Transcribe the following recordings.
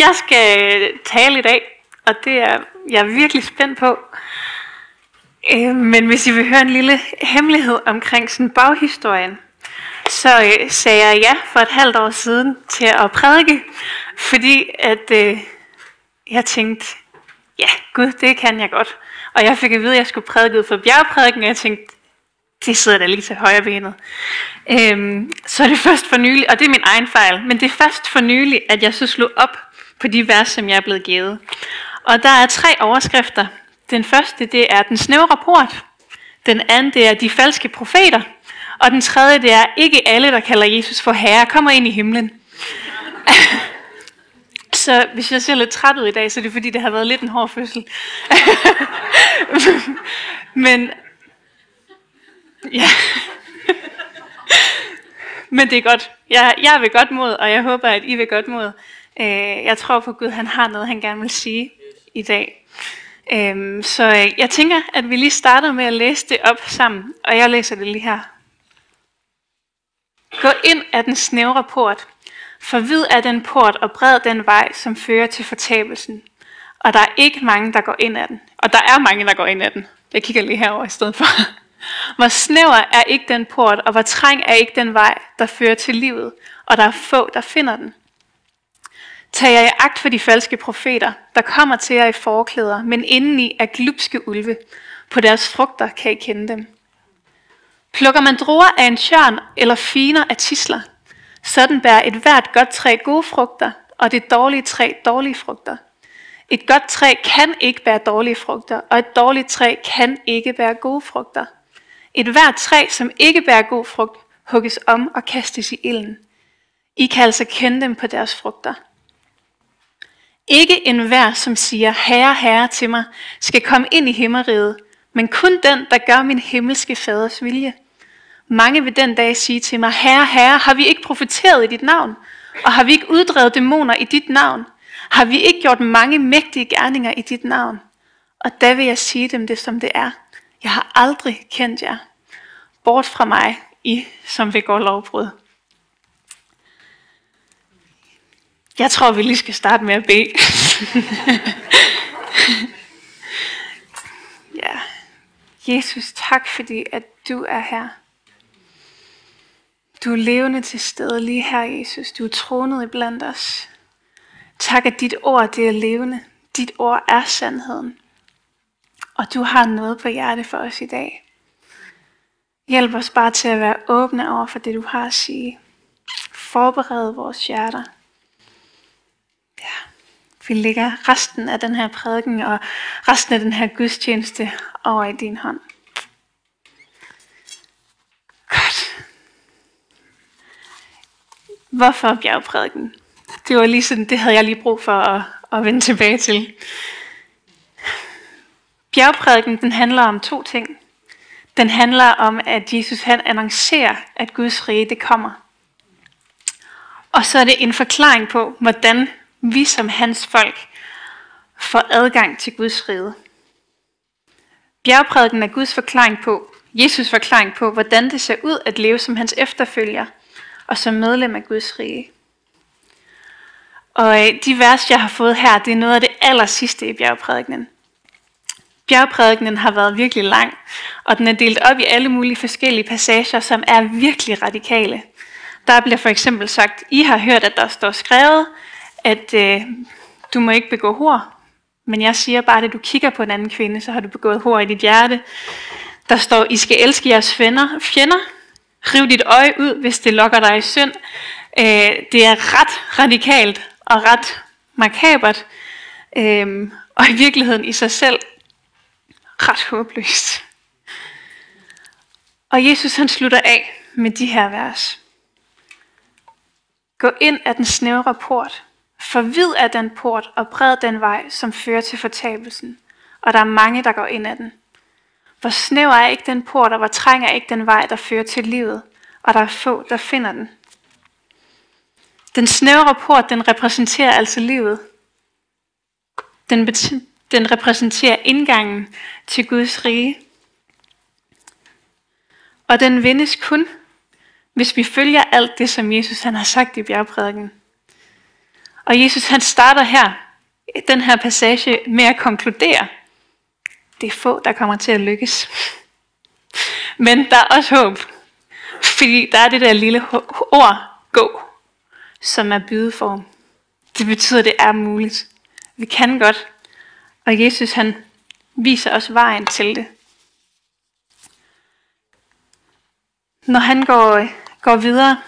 Jeg skal tale i dag, og det er jeg er virkelig spændt på. Øh, men hvis I vil høre en lille hemmelighed omkring sådan baghistorien, så øh, sagde jeg ja for et halvt år siden til at prædike, fordi at øh, jeg tænkte, ja, Gud, det kan jeg godt. Og jeg fik at vide, at jeg skulle prædike ud for bjergprædiken, og jeg tænkte, det sidder der lige til højre benet. Øhm, så er det først for nylig, og det er min egen fejl, men det er først for nylig, at jeg så slog op på de vers, som jeg er blevet givet. Og der er tre overskrifter. Den første, det er den snævre rapport. Den anden, det er de falske profeter. Og den tredje, det er ikke alle, der kalder Jesus for herre, kommer ind i himlen. Så hvis jeg ser lidt træt ud i dag, så er det fordi, det har været lidt en hård fødsel. Men Ja. Men det er godt. Jeg, jeg er ved godt mod, og jeg håber, at I vil godt mod. Øh, jeg tror på Gud, han har noget, han gerne vil sige i dag. Øh, så øh, jeg tænker, at vi lige starter med at læse det op sammen, og jeg læser det lige her. Gå ind af den snævre port, for vid er den port og bred den vej, som fører til fortabelsen. Og der er ikke mange, der går ind af den. Og der er mange, der går ind af den. Jeg kigger lige herover i stedet for. Hvor snæver er ikke den port, og hvor træng er ikke den vej, der fører til livet, og der er få, der finder den. Tag jer i agt for de falske profeter, der kommer til jer i forklæder, men indeni er glupske ulve. På deres frugter kan I kende dem. Plukker man druer af en tjørn eller finer af tisler, sådan bærer et hvert godt træ gode frugter, og det dårlige træ dårlige frugter. Et godt træ kan ikke bære dårlige frugter, og et dårligt træ kan ikke bære gode frugter. Et hvert træ, som ikke bærer god frugt, hugges om og kastes i ilden. I kan altså kende dem på deres frugter. Ikke enhver, som siger, herre, herre til mig, skal komme ind i himmeriget, men kun den, der gør min himmelske faders vilje. Mange vil den dag sige til mig, herre, herre, har vi ikke profiteret i dit navn? Og har vi ikke uddrevet dæmoner i dit navn? Har vi ikke gjort mange mægtige gerninger i dit navn? Og da vil jeg sige dem det, som det er. Jeg har aldrig kendt jer. Bort fra mig, I som vil gå lovbrud. Jeg tror, vi lige skal starte med at bede. ja. Jesus, tak fordi, at du er her. Du er levende til stede lige her, Jesus. Du er tronet iblandt os. Tak, at dit ord det er levende. Dit ord er sandheden. Og du har noget på hjerte for os i dag. Hjælp os bare til at være åbne over for det, du har at sige. Forbered vores hjerter. Ja. Vi lægger resten af den her prædiken og resten af den her gudstjeneste over i din hånd. Godt. Hvorfor bjergprædiken? Det var lige sådan, det havde jeg lige brug for at, at vende tilbage til. Bjergprædiken, den handler om to ting. Den handler om, at Jesus han annoncerer, at Guds rige det kommer. Og så er det en forklaring på, hvordan vi som hans folk får adgang til Guds rige. Bjergprædiken er Guds forklaring på, Jesus forklaring på, hvordan det ser ud at leve som hans efterfølger og som medlem af Guds rige. Og øh, de vers, jeg har fået her, det er noget af det aller sidste i bjergprædikenen. Bjergprædikenen har været virkelig lang, og den er delt op i alle mulige forskellige passager, som er virkelig radikale. Der bliver for eksempel sagt, I har hørt, at der står skrevet, at øh, du må ikke begå hår. Men jeg siger bare, at du kigger på en anden kvinde, så har du begået hår i dit hjerte. Der står, I skal elske jeres fjender. fjender. Riv dit øje ud, hvis det lokker dig i synd. Øh, det er ret radikalt og ret makabert. Øh, og i virkeligheden i sig selv ret håbløst. Og Jesus han slutter af med de her vers. Gå ind af den snævre port, for vid er den port og bred den vej, som fører til fortabelsen, og der er mange, der går ind ad den. Hvor snæver er ikke den port, og hvor trænger ikke den vej, der fører til livet, og der er få, der finder den. Den snævre port, den repræsenterer altså livet. Den, den repræsenterer indgangen til Guds rige. Og den vindes kun, hvis vi følger alt det, som Jesus han har sagt i bjergprædiken. Og Jesus han starter her, den her passage, med at konkludere, det er få, der kommer til at lykkes. Men der er også håb. Fordi der er det der lille ord, gå, som er bydeform. Det betyder, at det er muligt. Vi kan godt. Og Jesus han viser os vejen til det. Når han går, går videre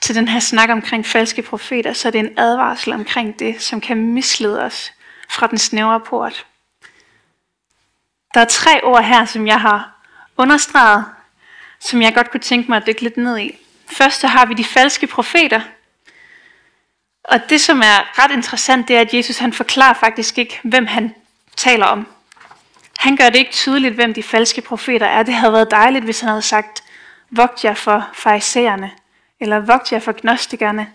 til den her snak omkring falske profeter, så er det en advarsel omkring det, som kan mislede os fra den snævre port. Der er tre ord her, som jeg har understreget, som jeg godt kunne tænke mig at dykke lidt ned i. Først så har vi de falske profeter. Og det, som er ret interessant, det er, at Jesus han forklarer faktisk ikke, hvem han taler om. Han gør det ikke tydeligt, hvem de falske profeter er. Det havde været dejligt, hvis han havde sagt, vogt jer for farisæerne, eller vogt jer for gnostikerne.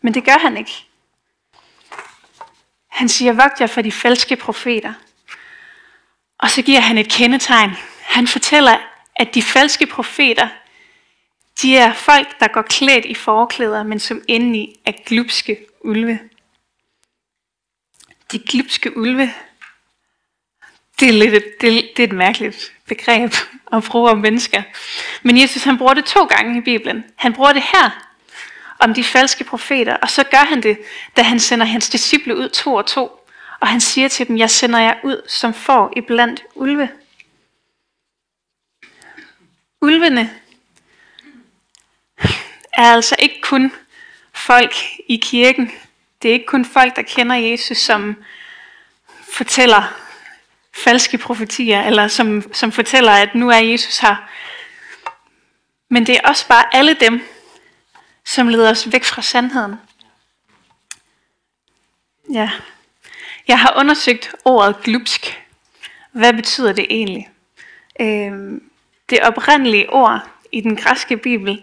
Men det gør han ikke. Han siger, vogt jer for de falske profeter. Og så giver han et kendetegn. Han fortæller, at de falske profeter, de er folk, der går klædt i forklæder, men som indeni er glupske ulve. De glupske ulve, det er, lidt et, det, det er et mærkeligt begreb at bruge om mennesker. Men Jesus han bruger det to gange i Bibelen. Han bruger det her om de falske profeter, og så gør han det, da han sender hans disciple ud to og to. Og han siger til dem, jeg sender jer ud som får i blandt ulve. Ulvene er altså ikke kun folk i kirken. Det er ikke kun folk, der kender Jesus, som fortæller falske profetier, eller som, som fortæller, at nu er Jesus her. Men det er også bare alle dem, som leder os væk fra sandheden. Ja. Jeg har undersøgt ordet glupsk. Hvad betyder det egentlig? Øhm, det oprindelige ord i den græske bibel,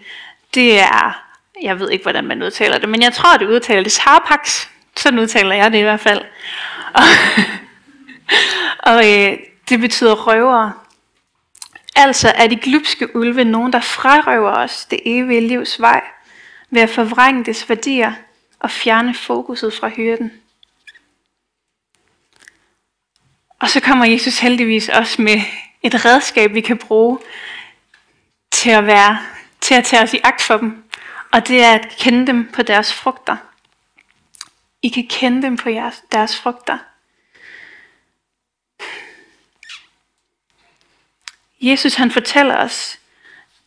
det er, jeg ved ikke, hvordan man udtaler det, men jeg tror, det udtales harpax. Sådan udtaler jeg det i hvert fald. Og, og øh, det betyder røvere. Altså er de glupske ulve nogen, der frarøver os det evige livs vej, ved at forvrænge dets værdier og fjerne fokuset fra hyrden. Og så kommer Jesus heldigvis også med et redskab, vi kan bruge til at være, til at tage os i agt for dem. Og det er at kende dem på deres frugter. I kan kende dem på jeres, deres frugter. Jesus han fortæller os,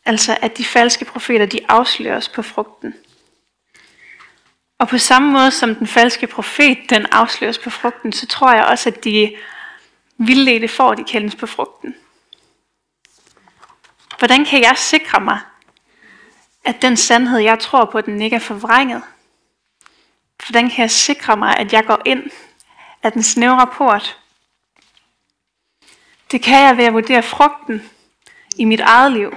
altså at de falske profeter, de afslører os på frugten. Og på samme måde som den falske profet, den afsløres på frugten, så tror jeg også, at de vildledte får, de kendes på frugten. Hvordan kan jeg sikre mig, at den sandhed, jeg tror på, den ikke er forvrænget? Hvordan kan jeg sikre mig, at jeg går ind af den snævre port? Det kan jeg ved at vurdere frugten i mit eget liv.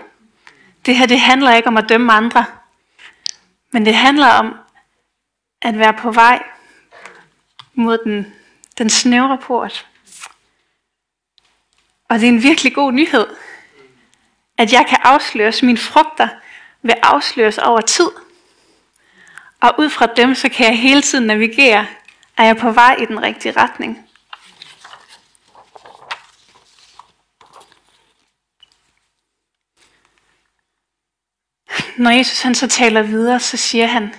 Det her, det handler ikke om at dømme andre, men det handler om at være på vej mod den, den snævre port. Og det er en virkelig god nyhed, at jeg kan afsløres, mine frugter vil afsløres over tid. Og ud fra dem, så kan jeg hele tiden navigere, er jeg på vej i den rigtige retning. Når Jesus han så taler videre, så siger han,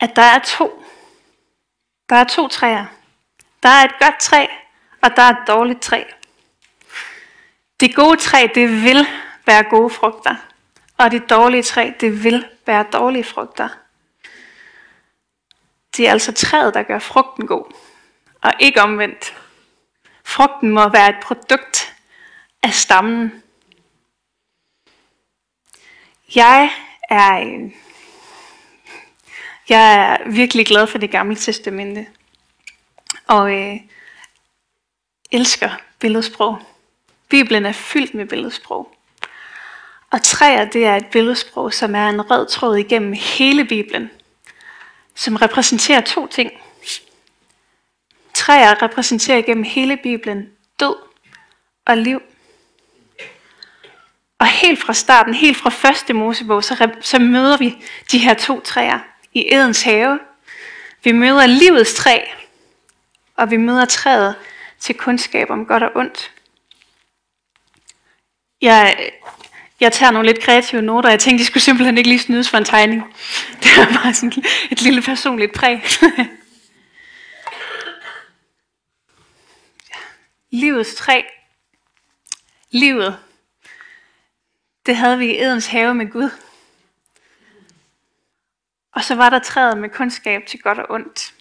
at der er to. Der er to træer. Der er et godt træ, og der er et dårligt træ. Det gode træ, det vil bære gode frugter. Og det dårlige træ, det vil bære dårlige frugter. Det er altså træet, der gør frugten god. Og ikke omvendt. Frugten må være et produkt af stammen. Jeg er, øh, jeg er virkelig glad for det gamle testamente. Og øh, elsker billedsprog. Bibelen er fyldt med billedsprog. Og træer, det er et billedsprog, som er en rød tråd igennem hele Bibelen, som repræsenterer to ting. Træer repræsenterer igennem hele Bibelen død og liv. Og helt fra starten, helt fra første Mosebog, så, så møder vi de her to træer i Edens have, Vi møder livets træ, og vi møder træet til kundskab om godt og ondt. Jeg, jeg tager nogle lidt kreative noter. Jeg tænkte, de skulle simpelthen ikke lige snydes for en tegning. Det er bare sådan et lille personligt præg. Livets træ. Livet. Det havde vi i Edens have med Gud. Og så var der træet med kundskab til godt og ondt,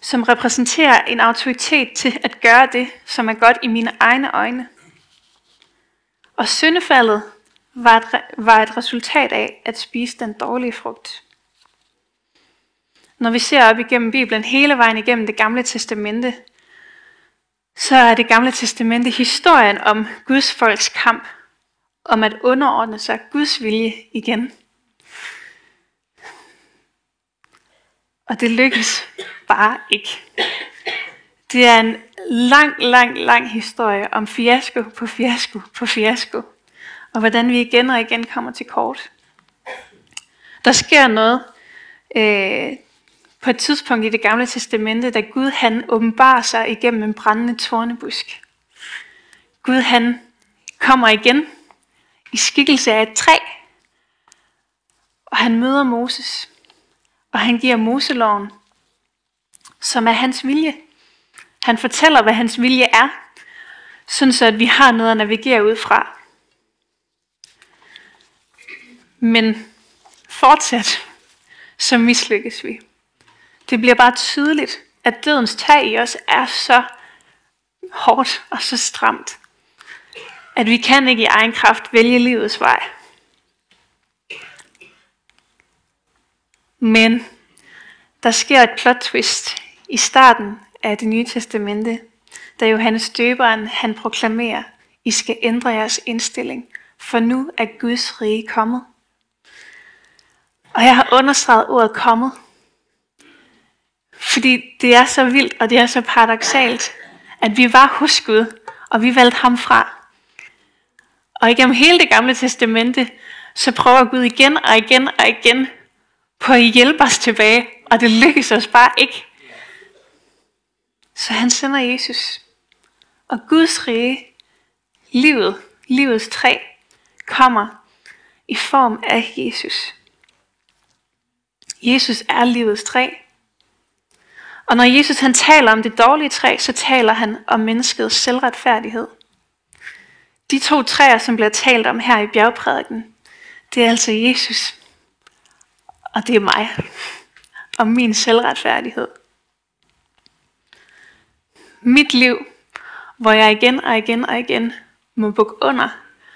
som repræsenterer en autoritet til at gøre det, som er godt i mine egne øjne. Og syndefaldet var et, var et resultat af at spise den dårlige frugt. Når vi ser op igennem Bibelen hele vejen igennem det gamle testamente, så er det gamle testamente historien om Guds folks kamp, om at underordne sig Guds vilje igen. Og det lykkes bare ikke. Det er en lang, lang, lang historie om fiasko på fiasko på fiasko. Og hvordan vi igen og igen kommer til kort. Der sker noget øh, på et tidspunkt i det gamle testamente, da Gud han åbenbarer sig igennem en brændende tornebusk. Gud han kommer igen i skikkelse af et træ, og han møder Moses, og han giver Moseloven, som er hans vilje. Han fortæller, hvad hans vilje er, sådan så at vi har noget at navigere ud fra. Men fortsat, så mislykkes vi. Det bliver bare tydeligt, at dødens tag i os er så hårdt og så stramt, at vi kan ikke i egen kraft vælge livets vej. Men der sker et plot twist i starten af det nye testamente, da Johannes døberen han proklamerer, I skal ændre jeres indstilling, for nu er Guds rige kommet. Og jeg har understreget ordet kommet, fordi det er så vildt, og det er så paradoxalt, at vi var hos Gud, og vi valgte ham fra. Og igennem hele det gamle testamente, så prøver Gud igen og igen og igen på at hjælpe os tilbage, og det lykkes os bare ikke. Så han sender Jesus. Og Guds rige, livet, livets træ, kommer i form af Jesus. Jesus er livets træ. Og når Jesus han taler om det dårlige træ, så taler han om menneskets selvretfærdighed. De to træer, som bliver talt om her i bjergprædiken, det er altså Jesus, og det er mig, og min selvretfærdighed. Mit liv, hvor jeg igen og igen og igen må bukke under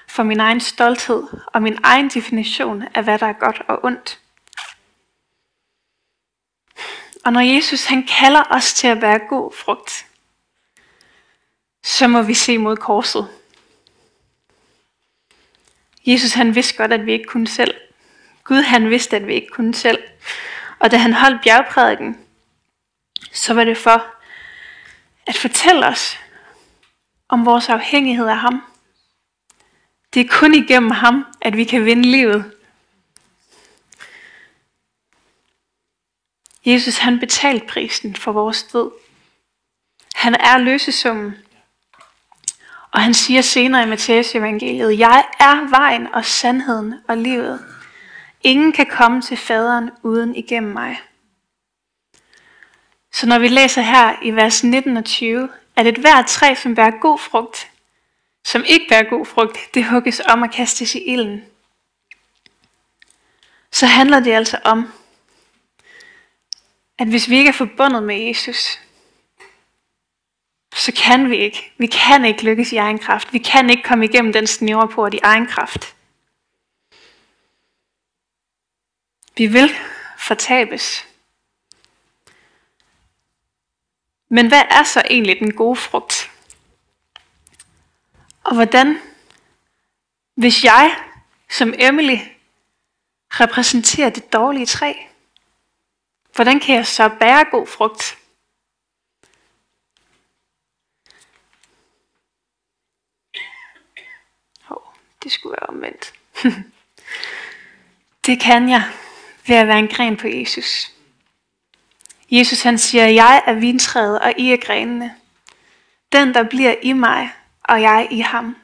for min egen stolthed og min egen definition af, hvad der er godt og ondt. Og når Jesus han kalder os til at være god frugt, så må vi se mod korset. Jesus han vidste godt, at vi ikke kunne selv. Gud han vidste, at vi ikke kunne selv. Og da han holdt bjergprædiken, så var det for at fortælle os om vores afhængighed af ham. Det er kun igennem ham, at vi kan vinde livet. Jesus han betalte prisen for vores død. Han er løsesummen. Og han siger senere i Matthæus evangeliet, jeg er vejen og sandheden og livet. Ingen kan komme til faderen uden igennem mig. Så når vi læser her i vers 19 og 20, at et hvert træ, som bærer god frugt, som ikke bærer god frugt, det hugges om og kastes i ilden. Så handler det altså om, at hvis vi ikke er forbundet med Jesus, så kan vi ikke. Vi kan ikke lykkes i egen kraft. Vi kan ikke komme igennem den snævre port i egen kraft. Vi vil fortabes. Men hvad er så egentlig den gode frugt? Og hvordan, hvis jeg som Emily repræsenterer det dårlige træ, hvordan kan jeg så bære god frugt? Det skulle være omvendt. det kan jeg ved at være en gren på Jesus. Jesus han siger, jeg er vintræet, og I er grenene. Den, der bliver i mig, og jeg i ham,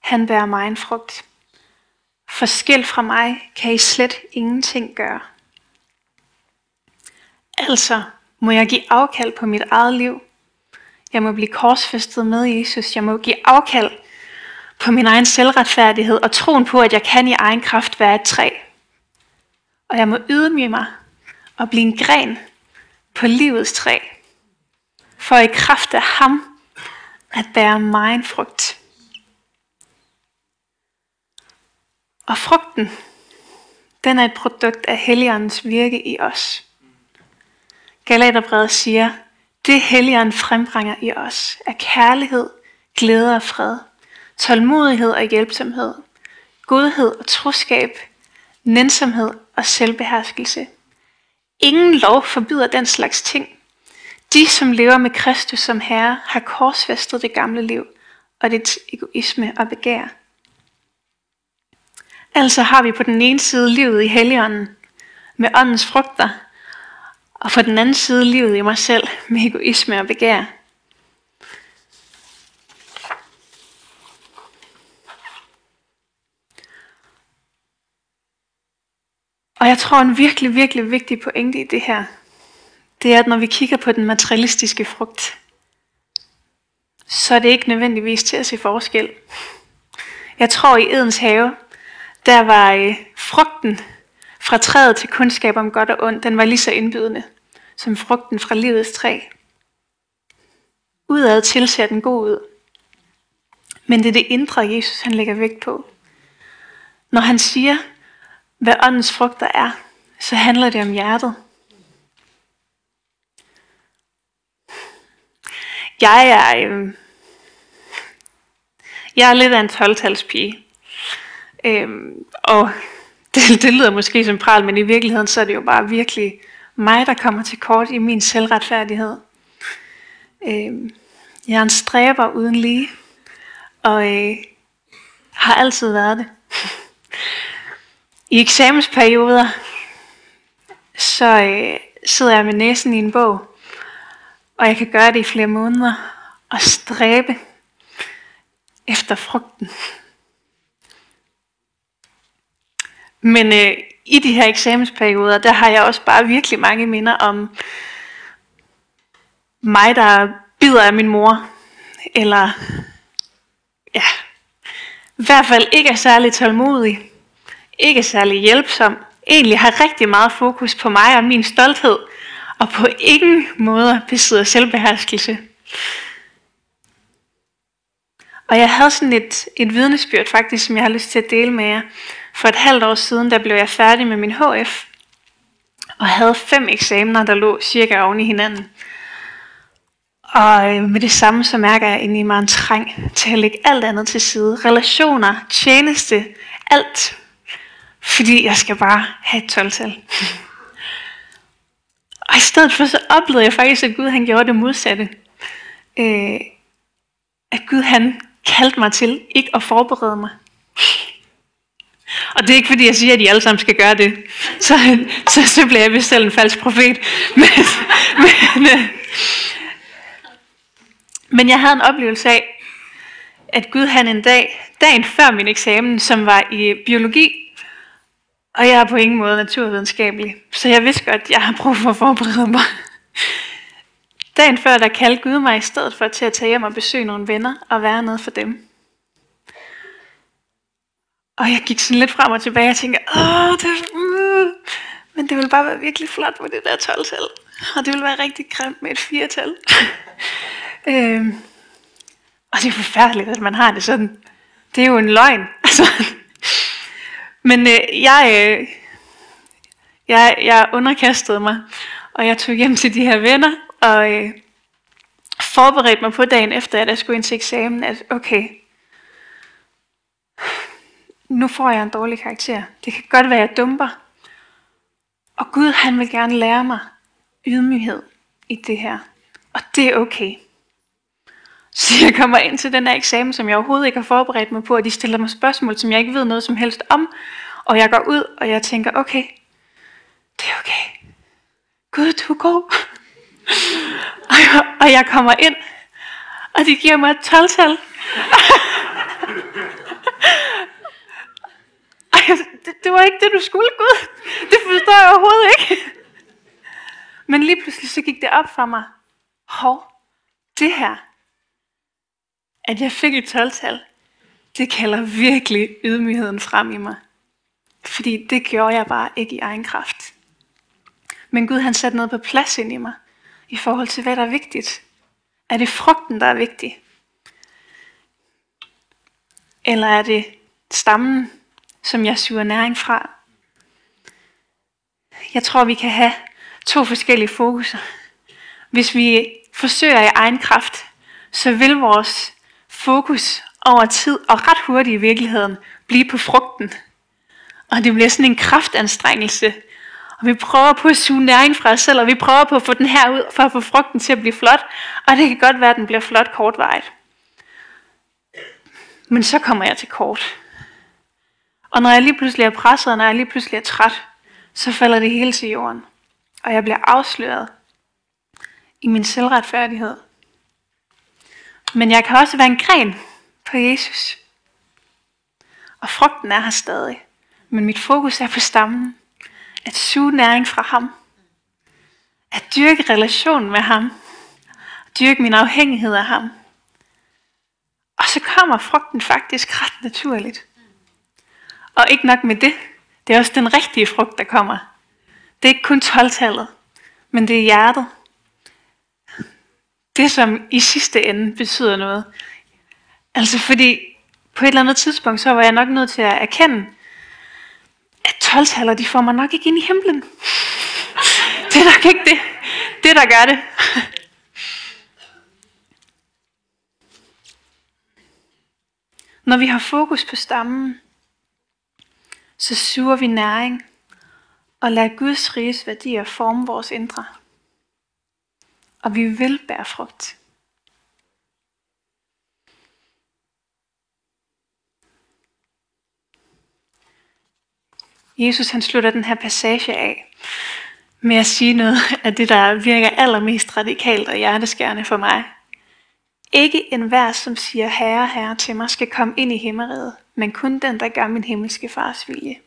han bærer mig en frugt. Forskel fra mig kan I slet ingenting gøre. Altså må jeg give afkald på mit eget liv. Jeg må blive korsfæstet med Jesus. Jeg må give afkald på min egen selvretfærdighed og troen på, at jeg kan i egen kraft være et træ. Og jeg må ydmyge mig og blive en gren på livets træ. For i kraft af ham at bære mig en frugt. Og frugten, den er et produkt af Helligåndens virke i os. Galaterbrevet siger, det Helligånden frembringer i os er kærlighed, glæde og fred, tålmodighed og hjælpsomhed, godhed og troskab, nænsomhed og selvbeherskelse. Ingen lov forbyder den slags ting. De, som lever med Kristus som Herre, har korsfæstet det gamle liv og dets egoisme og begær. Altså har vi på den ene side livet i Helligånden med åndens frugter, og på den anden side livet i mig selv med egoisme og begær. Og jeg tror en virkelig, virkelig vigtig pointe i det her, det er, at når vi kigger på den materialistiske frugt, så er det ikke nødvendigvis til at se forskel. Jeg tror i Edens have, der var øh, frugten fra træet til kundskab om godt og ondt, den var lige så indbydende som frugten fra livets træ. Udad tilser den god ud. Men det er det indre, Jesus han lægger vægt på. Når han siger, hvad åndens frugter er, så handler det om hjertet. Jeg er, øh, jeg er lidt af en 12-talspige. Øh, og det, det lyder måske som pral, men i virkeligheden så er det jo bare virkelig mig, der kommer til kort i min selvretfærdighed. Øh, jeg er en stræber uden lige, og øh, har altid været det. I eksamensperioder, så øh, sidder jeg med næsen i en bog, og jeg kan gøre det i flere måneder, og stræbe efter frugten. Men øh, i de her eksamensperioder, der har jeg også bare virkelig mange minder om mig, der bider af min mor, eller ja, i hvert fald ikke er særlig tålmodig, ikke særlig hjælpsom, egentlig har rigtig meget fokus på mig og min stolthed, og på ingen måde besidder selvbeherskelse. Og jeg havde sådan et, et vidnesbyrd faktisk, som jeg har lyst til at dele med jer. For et halvt år siden, der blev jeg færdig med min HF, og havde fem eksamener, der lå cirka oven i hinanden. Og øh, med det samme, så mærker jeg ind i mig en trang til at lægge alt andet til side. Relationer, tjeneste, alt. Fordi jeg skal bare have et 12 -tal. Og i stedet for, så oplevede jeg faktisk, at Gud han gjorde det modsatte. Øh, at Gud han kaldte mig til ikke at forberede mig. Og det er ikke fordi, jeg siger, at I alle sammen skal gøre det. Så, så, så bliver jeg vist selv en falsk profet. Men, men, øh, men jeg havde en oplevelse af, at Gud han en dag, dagen før min eksamen, som var i biologi, og jeg er på ingen måde naturvidenskabelig, så jeg vidste godt, at jeg har brug for at forberede mig. Dagen før, der kaldte Gud mig i stedet for til at tage hjem og besøge nogle venner og være noget for dem. Og jeg gik sådan lidt frem og tilbage og tænkte, åh, det, uh, men det ville bare være virkelig flot med det der 12-tal. Og det ville være rigtig grimt med et 4-tal. øhm, og det er forfærdeligt, at man har det sådan. Det er jo en løgn. Altså. Men øh, jeg, øh, jeg, jeg underkastede mig, og jeg tog hjem til de her venner, og øh, forberedte mig på dagen efter, at jeg skulle ind til eksamen, at okay, nu får jeg en dårlig karakter. Det kan godt være, at jeg dumper. Og Gud, han vil gerne lære mig ydmyghed i det her. Og det er okay. Så jeg kommer ind til den her eksamen, som jeg overhovedet ikke har forberedt mig på, og de stiller mig spørgsmål, som jeg ikke ved noget som helst om. Og jeg går ud, og jeg tænker, okay, det er okay. Gud, du er god. Og jeg, og jeg kommer ind, og de giver mig et 12-tal. Det, det var ikke det, du skulle, Gud. Det forstår jeg overhovedet ikke. Men lige pludselig så gik det op for mig. Hov, det her, at jeg fik et 12-tal, det kalder virkelig ydmygheden frem i mig. Fordi det gjorde jeg bare ikke i egen kraft. Men Gud han satte noget på plads ind i mig, i forhold til hvad der er vigtigt. Er det frugten, der er vigtig? Eller er det stammen, som jeg suger næring fra? Jeg tror, vi kan have to forskellige fokuser. Hvis vi forsøger i egen kraft, så vil vores fokus over tid og ret hurtigt i virkeligheden blive på frugten. Og det bliver sådan en kraftanstrengelse. Og vi prøver på at suge næring fra os selv, og vi prøver på at få den her ud, for at få frugten til at blive flot. Og det kan godt være, at den bliver flot kortvarigt. Men så kommer jeg til kort. Og når jeg lige pludselig er presset, og når jeg lige pludselig er træt, så falder det hele til jorden. Og jeg bliver afsløret i min selvretfærdighed. Men jeg kan også være en gren på Jesus. Og frugten er her stadig. Men mit fokus er på stammen. At suge næring fra ham. At dyrke relationen med ham. At dyrke min afhængighed af ham. Og så kommer frugten faktisk ret naturligt. Og ikke nok med det. Det er også den rigtige frugt, der kommer. Det er ikke kun 12-tallet, men det er hjertet. Det, som i sidste ende betyder noget. Altså fordi på et eller andet tidspunkt, så var jeg nok nødt til at erkende, at 12 de får mig nok ikke ind i himlen. Det er nok ikke det, det der gør det. Når vi har fokus på stammen, så suger vi næring og lader Guds riges værdier forme vores indre. Og vi vil bære frugt. Jesus han slutter den her passage af med at sige noget af det, der virker allermest radikalt og hjerteskærende for mig. Ikke enhver, som siger herre, herre til mig, skal komme ind i himmeriget, men kun den, der gør min himmelske fars vilje.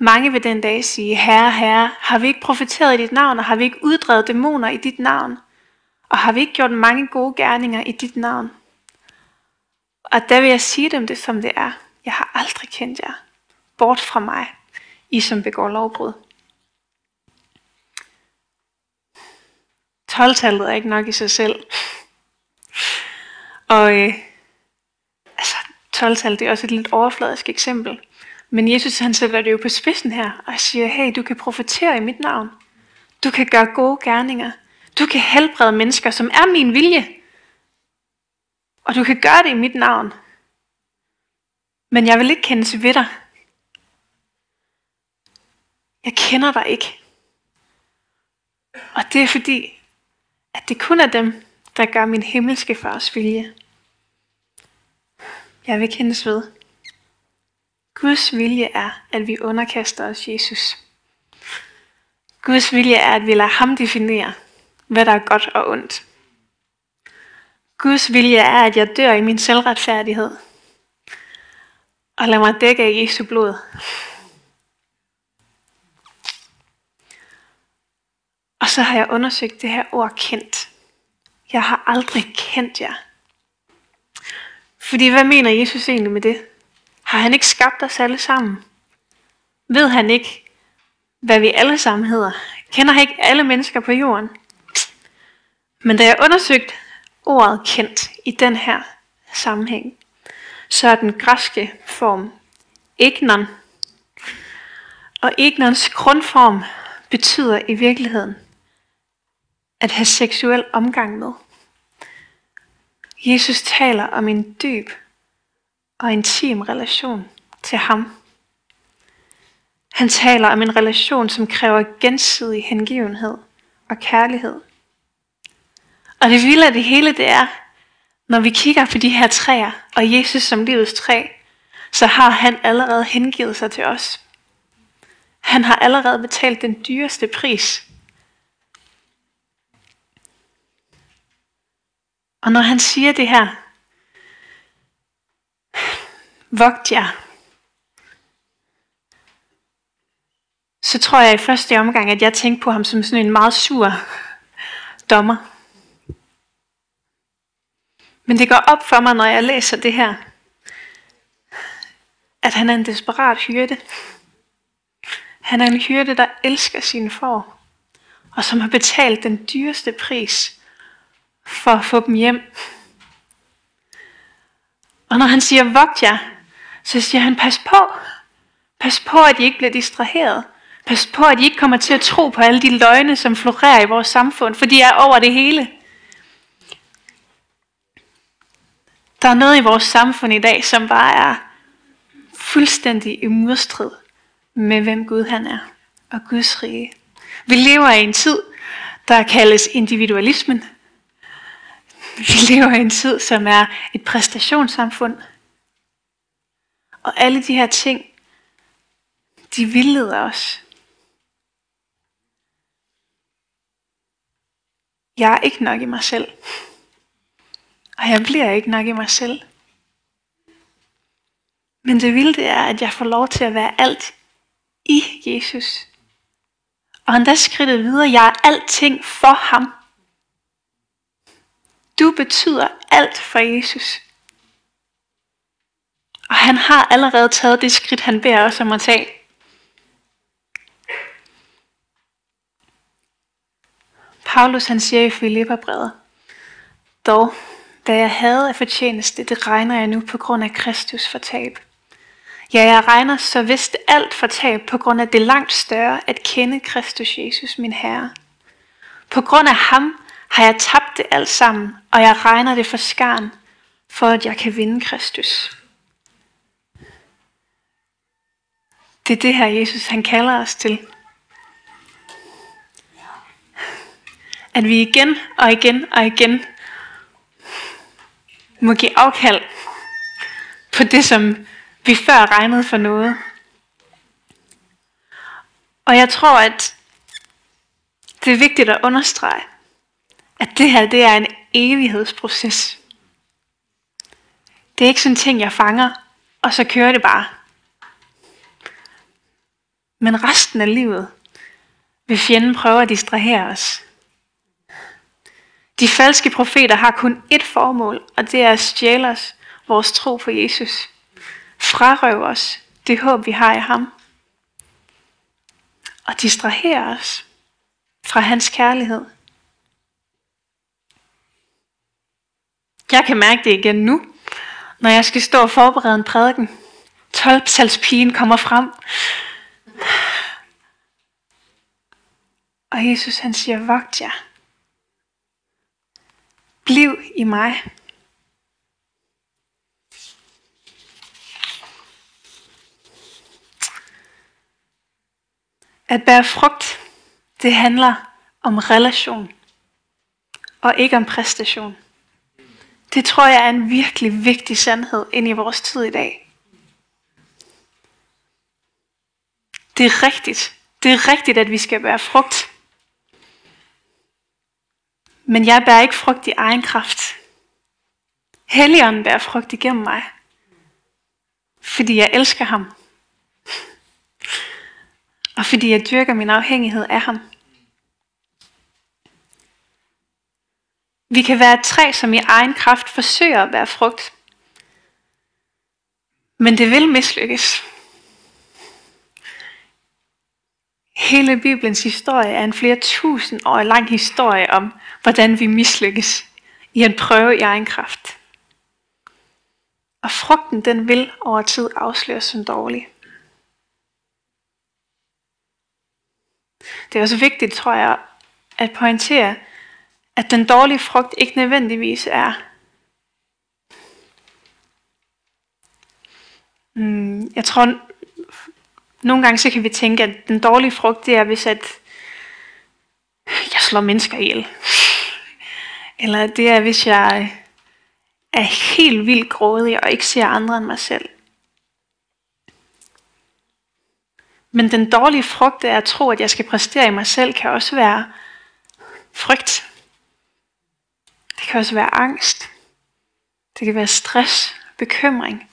Mange vil den dag sige, herre, herre, har vi ikke profeteret i dit navn, og har vi ikke uddrevet dæmoner i dit navn? Og har vi ikke gjort mange gode gerninger i dit navn? Og der vil jeg sige dem det, som det er. Jeg har aldrig kendt jer. Bort fra mig, I som begår lovbrud. 12-tallet er ikke nok i sig selv. Og øh, altså, 12-tallet er også et lidt overfladisk eksempel. Men Jesus han sætter det jo på spidsen her og siger, hey, du kan profetere i mit navn. Du kan gøre gode gerninger. Du kan helbrede mennesker, som er min vilje. Og du kan gøre det i mit navn. Men jeg vil ikke kendes ved dig. Jeg kender dig ikke. Og det er fordi, at det kun er dem, der gør min himmelske fars vilje. Jeg vil kendes ved. Guds vilje er, at vi underkaster os Jesus. Guds vilje er, at vi lader ham definere, hvad der er godt og ondt. Guds vilje er, at jeg dør i min selvretfærdighed. Og lad mig dække af Jesu blod. Og så har jeg undersøgt det her ord kendt. Jeg har aldrig kendt jer. Fordi hvad mener Jesus egentlig med det? Har han ikke skabt os alle sammen? Ved han ikke, hvad vi alle sammen hedder? Kender han ikke alle mennesker på jorden? Men da jeg undersøgte ordet kendt i den her sammenhæng, så er den græske form egnon. Og egnons grundform betyder i virkeligheden at have seksuel omgang med. Jesus taler om en dyb og intim relation til ham. Han taler om en relation, som kræver gensidig hengivenhed og kærlighed. Og det vilde af det hele, det er, når vi kigger på de her træer, og Jesus som livets træ, så har han allerede hengivet sig til os. Han har allerede betalt den dyreste pris Og når han siger det her, vogt jer, så tror jeg i første omgang, at jeg tænkte på ham som sådan en meget sur dommer. Men det går op for mig, når jeg læser det her, at han er en desperat hyrde. Han er en hyrde, der elsker sine får, og som har betalt den dyreste pris for at få dem hjem. Og når han siger, vogt jer, så siger han, pas på. Pas på, at I ikke bliver distraheret. Pas på, at I ikke kommer til at tro på alle de løgne, som florerer i vores samfund, for de er over det hele. Der er noget i vores samfund i dag, som bare er fuldstændig i modstrid med, hvem Gud han er og Guds rige. Vi lever i en tid, der kaldes individualismen. Vi lever i en tid, som er et præstationssamfund. Og alle de her ting, de vildleder os. Jeg er ikke nok i mig selv. Og jeg bliver ikke nok i mig selv. Men det vilde er, at jeg får lov til at være alt i Jesus. Og han der skridtet videre, jeg er alting for ham. Du betyder alt for Jesus. Og han har allerede taget det skridt, han beder os om at tage. Paulus han siger i Filipperbrevet, dog, da jeg havde af fortjeneste, det regner jeg nu på grund af Kristus for tab. Ja, jeg regner så vist alt for tab på grund af det langt større at kende Kristus Jesus, min Herre. På grund af ham har jeg tabt det alt sammen, og jeg regner det for skarn, for at jeg kan vinde Kristus. Det er det her, Jesus han kalder os til. At vi igen og igen og igen må give afkald på det, som vi før regnede for noget. Og jeg tror, at det er vigtigt at understrege, at det her det er en evighedsproces. Det er ikke sådan en ting, jeg fanger, og så kører det bare. Men resten af livet vil fjenden prøve at distrahere os. De falske profeter har kun ét formål, og det er at stjæle os vores tro på Jesus. Frarøve os det håb, vi har i ham. Og distrahere os fra hans kærlighed. Jeg kan mærke det igen nu, når jeg skal stå og forberede en prædiken. 12 kommer frem. Og Jesus han siger, vogt jer. Bliv i mig. At bære frugt, det handler om relation, og ikke om præstation. Det tror jeg er en virkelig vigtig sandhed ind i vores tid i dag. Det er rigtigt. Det er rigtigt, at vi skal bære frugt. Men jeg bærer ikke frugt i egen kraft. Helligånden bærer frugt igennem mig. Fordi jeg elsker ham. Og fordi jeg dyrker min afhængighed af ham. Vi kan være et træ, som i egen kraft forsøger at bære frugt. Men det vil mislykkes. Hele Bibelens historie er en flere tusind år lang historie om, hvordan vi mislykkes i en prøve i egen kraft. Og frugten, den vil over tid afsløres som dårlig. Det er også vigtigt, tror jeg, at pointere, at den dårlige frugt ikke nødvendigvis er mm, jeg tror, nogle gange så kan vi tænke, at den dårlige frugt, det er hvis at jeg slår mennesker ihjel. Eller det er hvis jeg er helt vildt grådig og ikke ser andre end mig selv. Men den dårlige frugt af at tro, at jeg skal præstere i mig selv, kan også være frygt. Det Det kan også være angst. Det kan være stress, bekymring.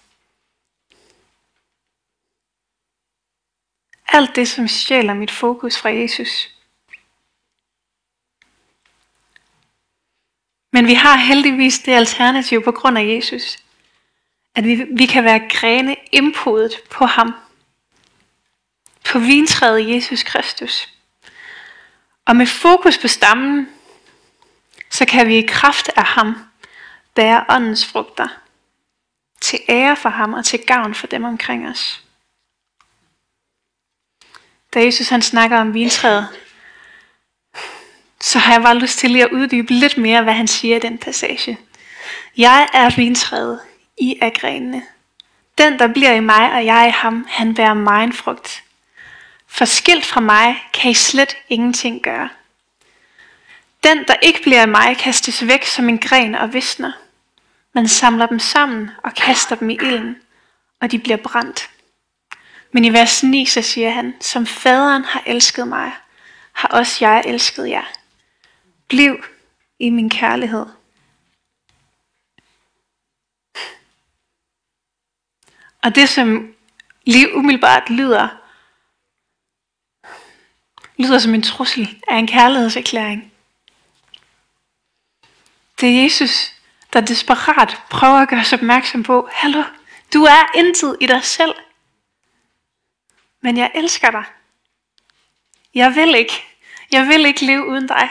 Alt det, som stjæler mit fokus fra Jesus. Men vi har heldigvis det alternativ på grund af Jesus. At vi, vi kan være grene indpodet på ham. På vintræet Jesus Kristus. Og med fokus på stammen, så kan vi i kraft af ham bære åndens frugter. Til ære for ham og til gavn for dem omkring os. Da Jesus han snakker om vintræet, så har jeg bare lyst til lige at uddybe lidt mere, hvad han siger i den passage. Jeg er vintræet, I er grenene. Den, der bliver i mig, og jeg i ham, han bærer mig en frugt. For skilt fra mig kan I slet ingenting gøre. Den, der ikke bliver i mig, kastes væk som en gren og visner. Man samler dem sammen og kaster dem i ilden, og de bliver brændt. Men i vers 9 så siger han, som faderen har elsket mig, har også jeg elsket jer. Bliv i min kærlighed. Og det som lige umiddelbart lyder, lyder som en trussel, er en kærlighedserklæring. Det er Jesus, der desperat prøver at gøre os opmærksom på, hallo, du er intet i dig selv. Men jeg elsker dig. Jeg vil ikke. Jeg vil ikke leve uden dig.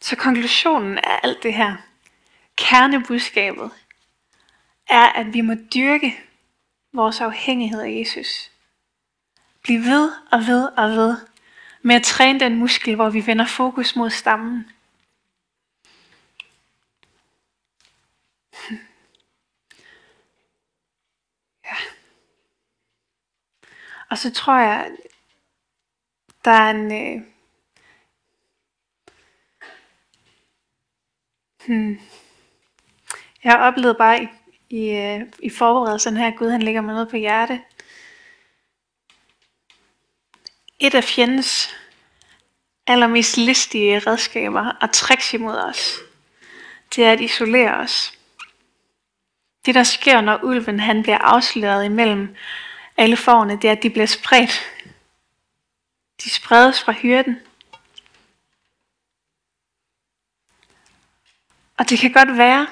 Så konklusionen af alt det her, kernebudskabet, er, at vi må dyrke vores afhængighed af Jesus. Bliv ved og ved og ved med at træne den muskel, hvor vi vender fokus mod stammen. Og så tror jeg, der er en, øh, Hmm. Jeg har oplevet bare i, i, øh, i forberedelsen her, at Gud han lægger mig noget på hjerte. Et af fjendens allermest listige redskaber og tricks imod os, det er at isolere os. Det der sker, når ulven han bliver afsløret imellem alle forne, det er, at de bliver spredt. De spredes fra hyrden. Og det kan godt være,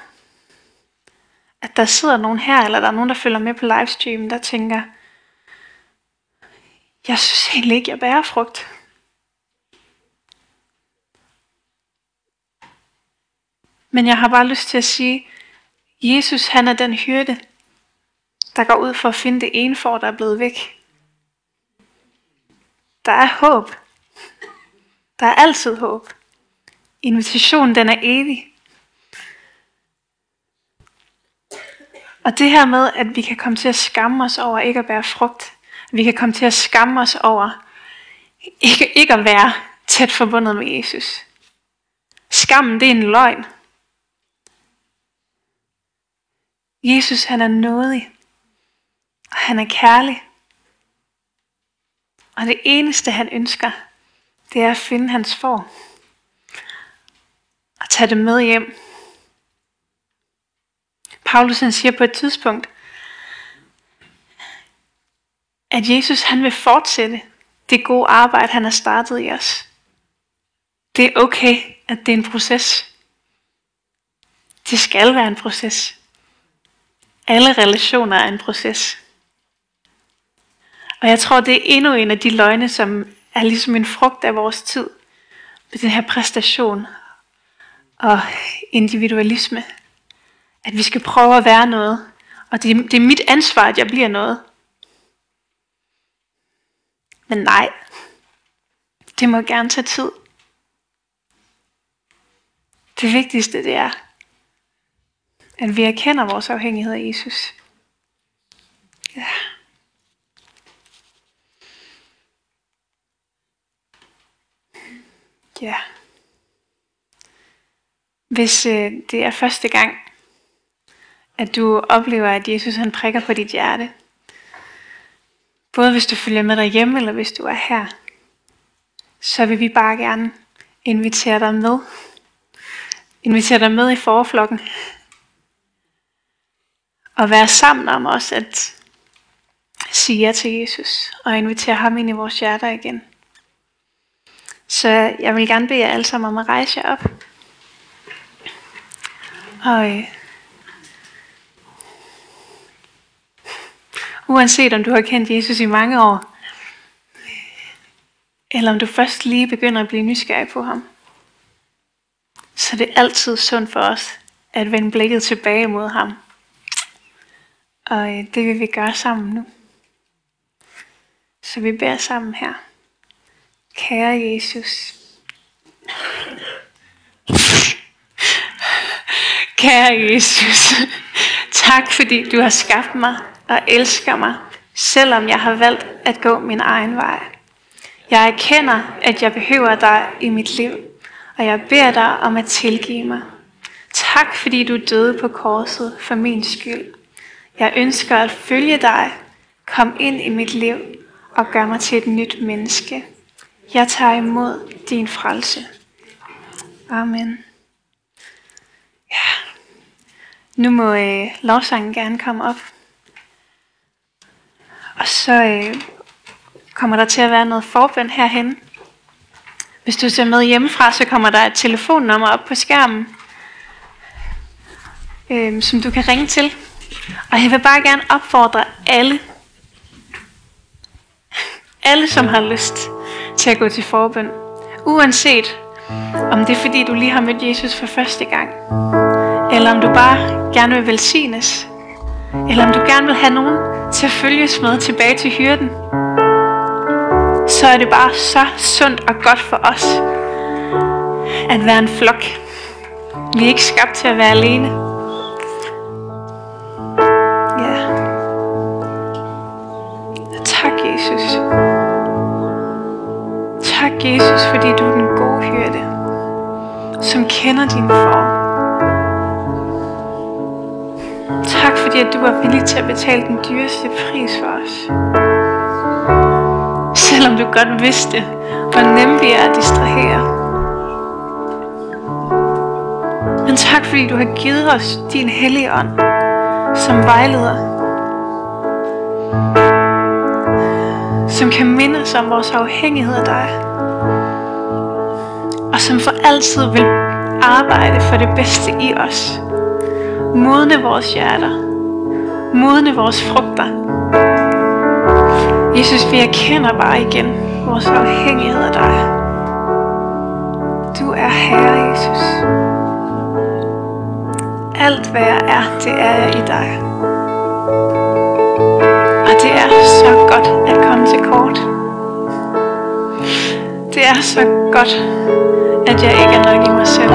at der sidder nogen her, eller der er nogen, der følger med på livestreamen, der tænker, jeg synes egentlig ikke, jeg bærer frugt. Men jeg har bare lyst til at sige, Jesus han er den hyrde, der går ud for at finde det ene for, der er blevet væk. Der er håb. Der er altid håb. Invitationen den er evig. Og det her med, at vi kan komme til at skamme os over ikke at bære frugt. Vi kan komme til at skamme os over ikke, ikke at være tæt forbundet med Jesus. Skammen, det er en løgn. Jesus, han er nådig. Og han er kærlig. Og det eneste, han ønsker, det er at finde hans for. Og tage det med hjem Paulus han siger på et tidspunkt, at Jesus han vil fortsætte det gode arbejde, han har startet i os. Det er okay, at det er en proces. Det skal være en proces. Alle relationer er en proces. Og jeg tror, det er endnu en af de løgne, som er ligesom en frugt af vores tid. Med den her præstation og individualisme. At vi skal prøve at være noget. Og det, det er mit ansvar, at jeg bliver noget. Men nej, det må gerne tage tid. Det vigtigste det er, at vi erkender vores afhængighed af Jesus. Ja. Ja. Hvis øh, det er første gang, at du oplever, at Jesus han prikker på dit hjerte. Både hvis du følger med derhjemme, eller hvis du er her. så vil vi bare gerne invitere dig med. Invitere dig med i forflokken. Og være sammen om os at sige ja til Jesus og invitere ham ind i vores hjerter igen. Så jeg vil gerne bede jer alle sammen om at rejse jer op. Og øh, uanset om du har kendt Jesus i mange år, eller om du først lige begynder at blive nysgerrig på ham, så det er altid sundt for os at vende blikket tilbage mod ham. Og øh, det vil vi gøre sammen nu. Så vi beder sammen her. Kære Jesus. Kære Jesus. Tak fordi du har skabt mig og elsker mig, selvom jeg har valgt at gå min egen vej. Jeg erkender, at jeg behøver dig i mit liv, og jeg beder dig om at tilgive mig. Tak fordi du døde på korset for min skyld. Jeg ønsker at følge dig. Kom ind i mit liv og gør mig til et nyt menneske. Jeg tager imod din frelse. Amen. Ja. Nu må øh, lovsangen gerne komme op. Og så øh, kommer der til at være noget forbøn herhen. Hvis du ser med hjemmefra, så kommer der et telefonnummer op på skærmen, øh, som du kan ringe til. Og jeg vil bare gerne opfordre alle, alle som har lyst til at gå til forbøn. Uanset om det er fordi du lige har mødt Jesus for første gang, eller om du bare gerne vil velsignes, eller om du gerne vil have nogen til at følges med tilbage til hyrden, så er det bare så sundt og godt for os at være en flok. Vi er ikke skabt til at være alene. Jesus, fordi du er den gode hyrde, som kender din form. Tak fordi at du var villig til at betale den dyreste pris for os. Selvom du godt vidste, hvor nemt vi er at distrahere. Men tak fordi du har givet os din hellige ånd som vejleder. Som kan minde os om vores afhængighed af dig. Som for altid vil arbejde for det bedste i os modne vores hjerter, modne vores frugter. Jesus, vi erkender bare igen vores afhængighed af dig. Du er Herre, Jesus. Alt hvad jeg er, det er jeg i dig. Og det er så godt at komme til kort. Det er så godt, at jeg ikke er nok i mig selv.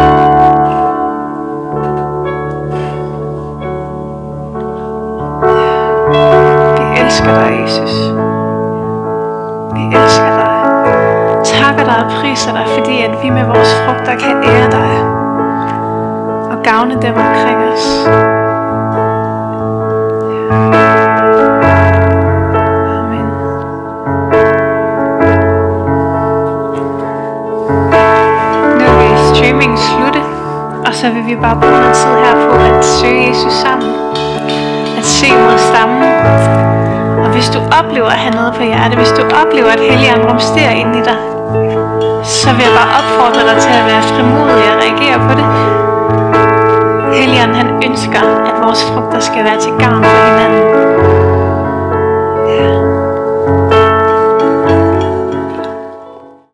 elsker dig, Jesus. Vi elsker dig. Takker dig og priser dig, fordi at vi med vores frugter kan ære dig og gavne dem omkring os. Vi bare bruge noget tid her på at søge Jesus sammen. At se mod stammen og hvis du oplever at have noget på hjertet, hvis du oplever at helligånden rumsterer ind i dig, så vil jeg bare opfordre dig til at være frimodig og reagere på det. Helligånden han ønsker, at vores frugter skal være til gavn for hinanden.